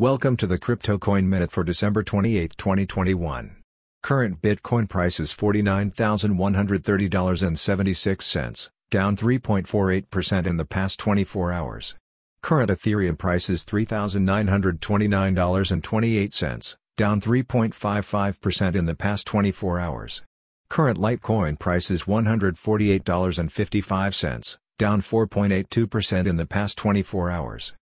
Welcome to the Crypto Coin Minute for December 28, 2021. Current Bitcoin price is $49,130.76, down 3.48% in the past 24 hours. Current Ethereum price is $3,929.28, down 3.55% in the past 24 hours. Current Litecoin price is $148.55, down 4.82% in the past 24 hours.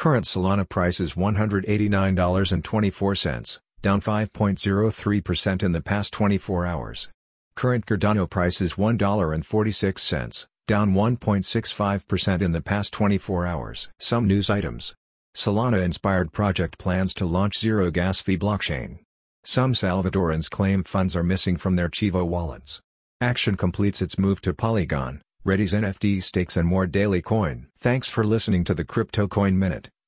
Current Solana price is $189.24, down 5.03% in the past 24 hours. Current Cardano price is $1.46, down 1.65% in the past 24 hours. Some news items. Solana-inspired project plans to launch zero gas fee blockchain. Some Salvadorans claim funds are missing from their Chivo wallets. Axion completes its move to Polygon, readies NFT stakes and more daily coin. Thanks for listening to the Crypto Coin Minute.